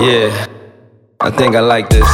Yeah, I think I like this.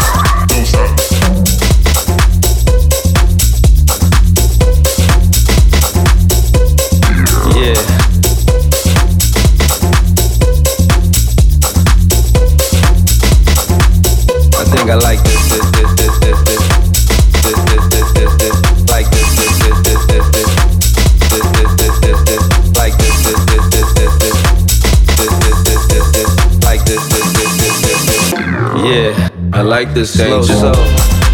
like this slow soul.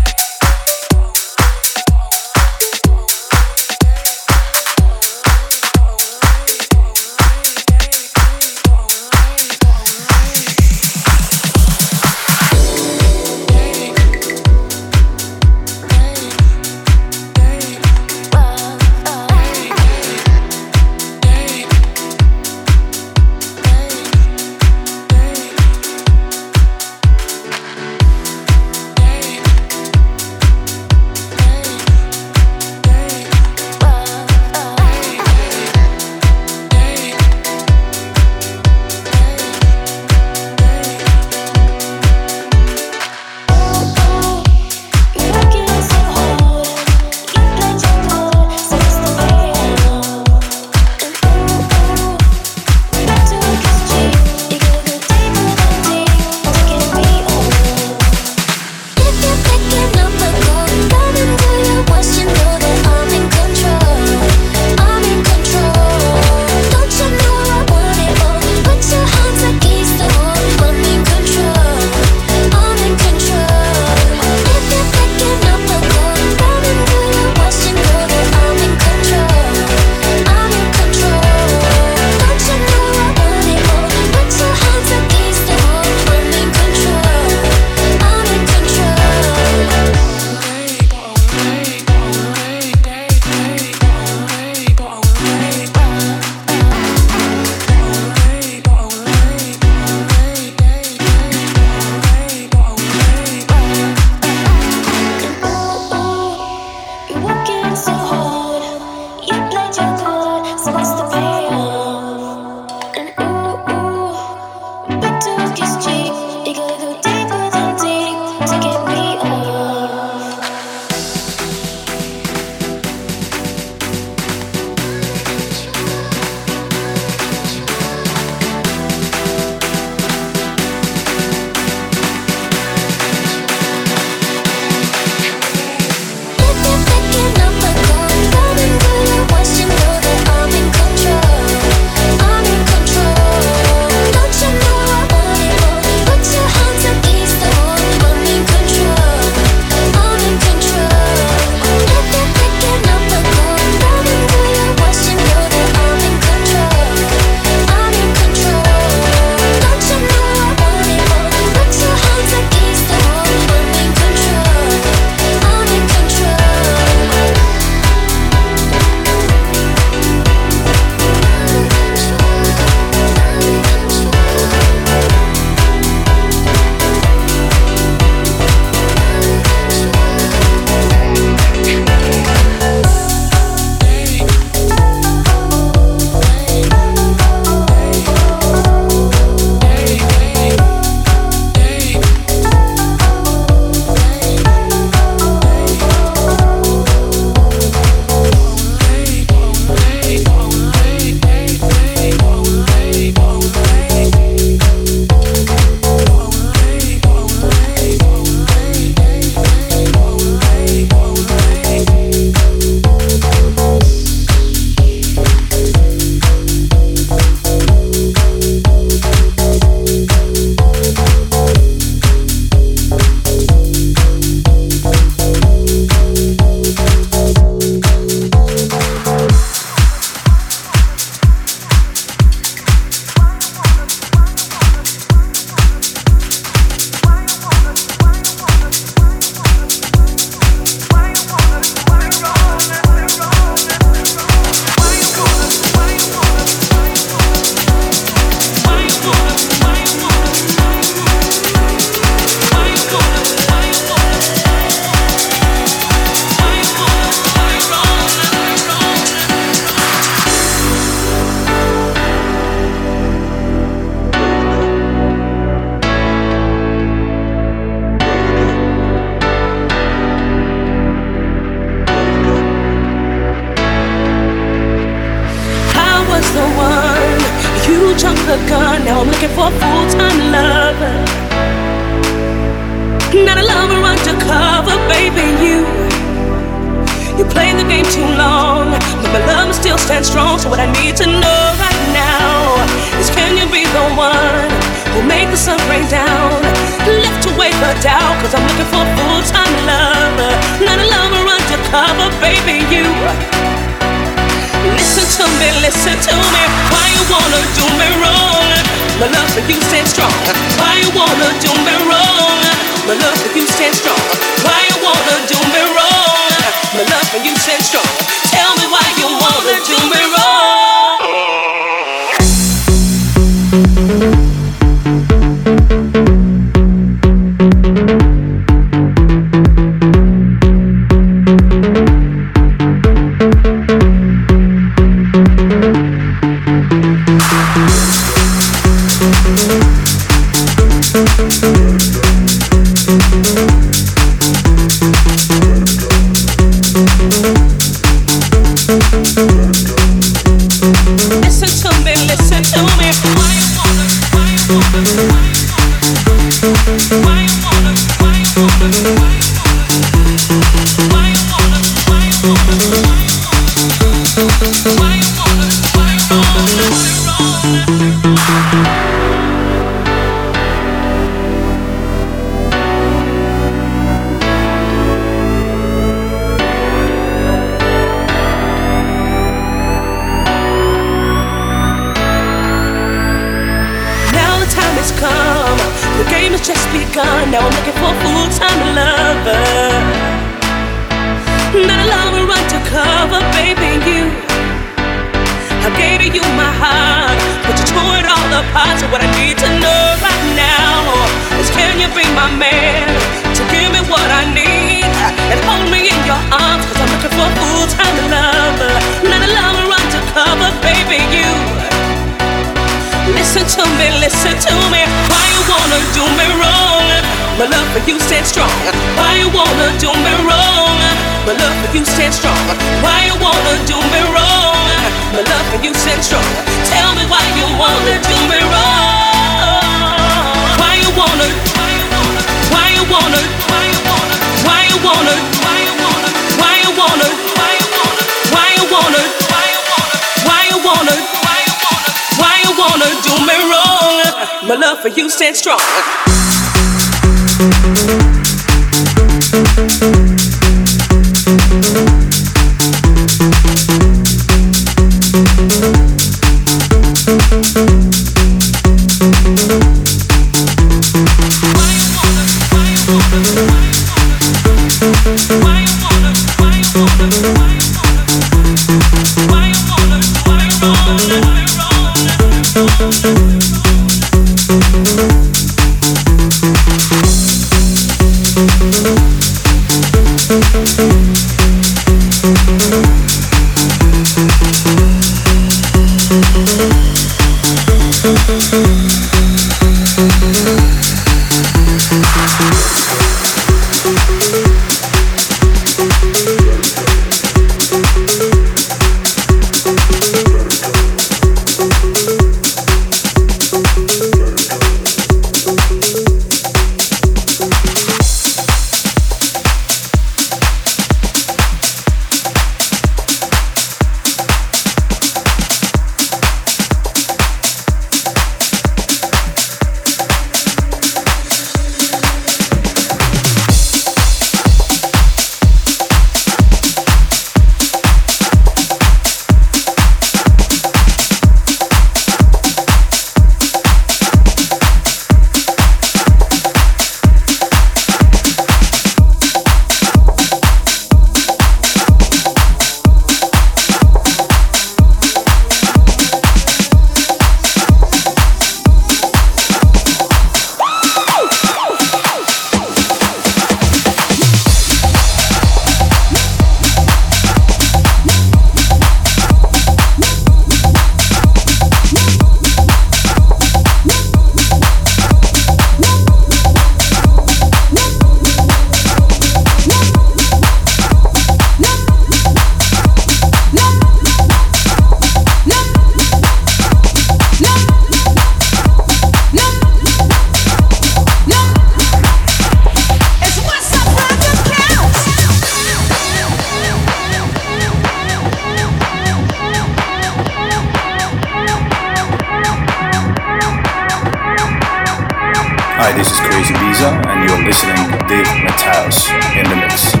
you're listening to Dave Matthäus in the mix.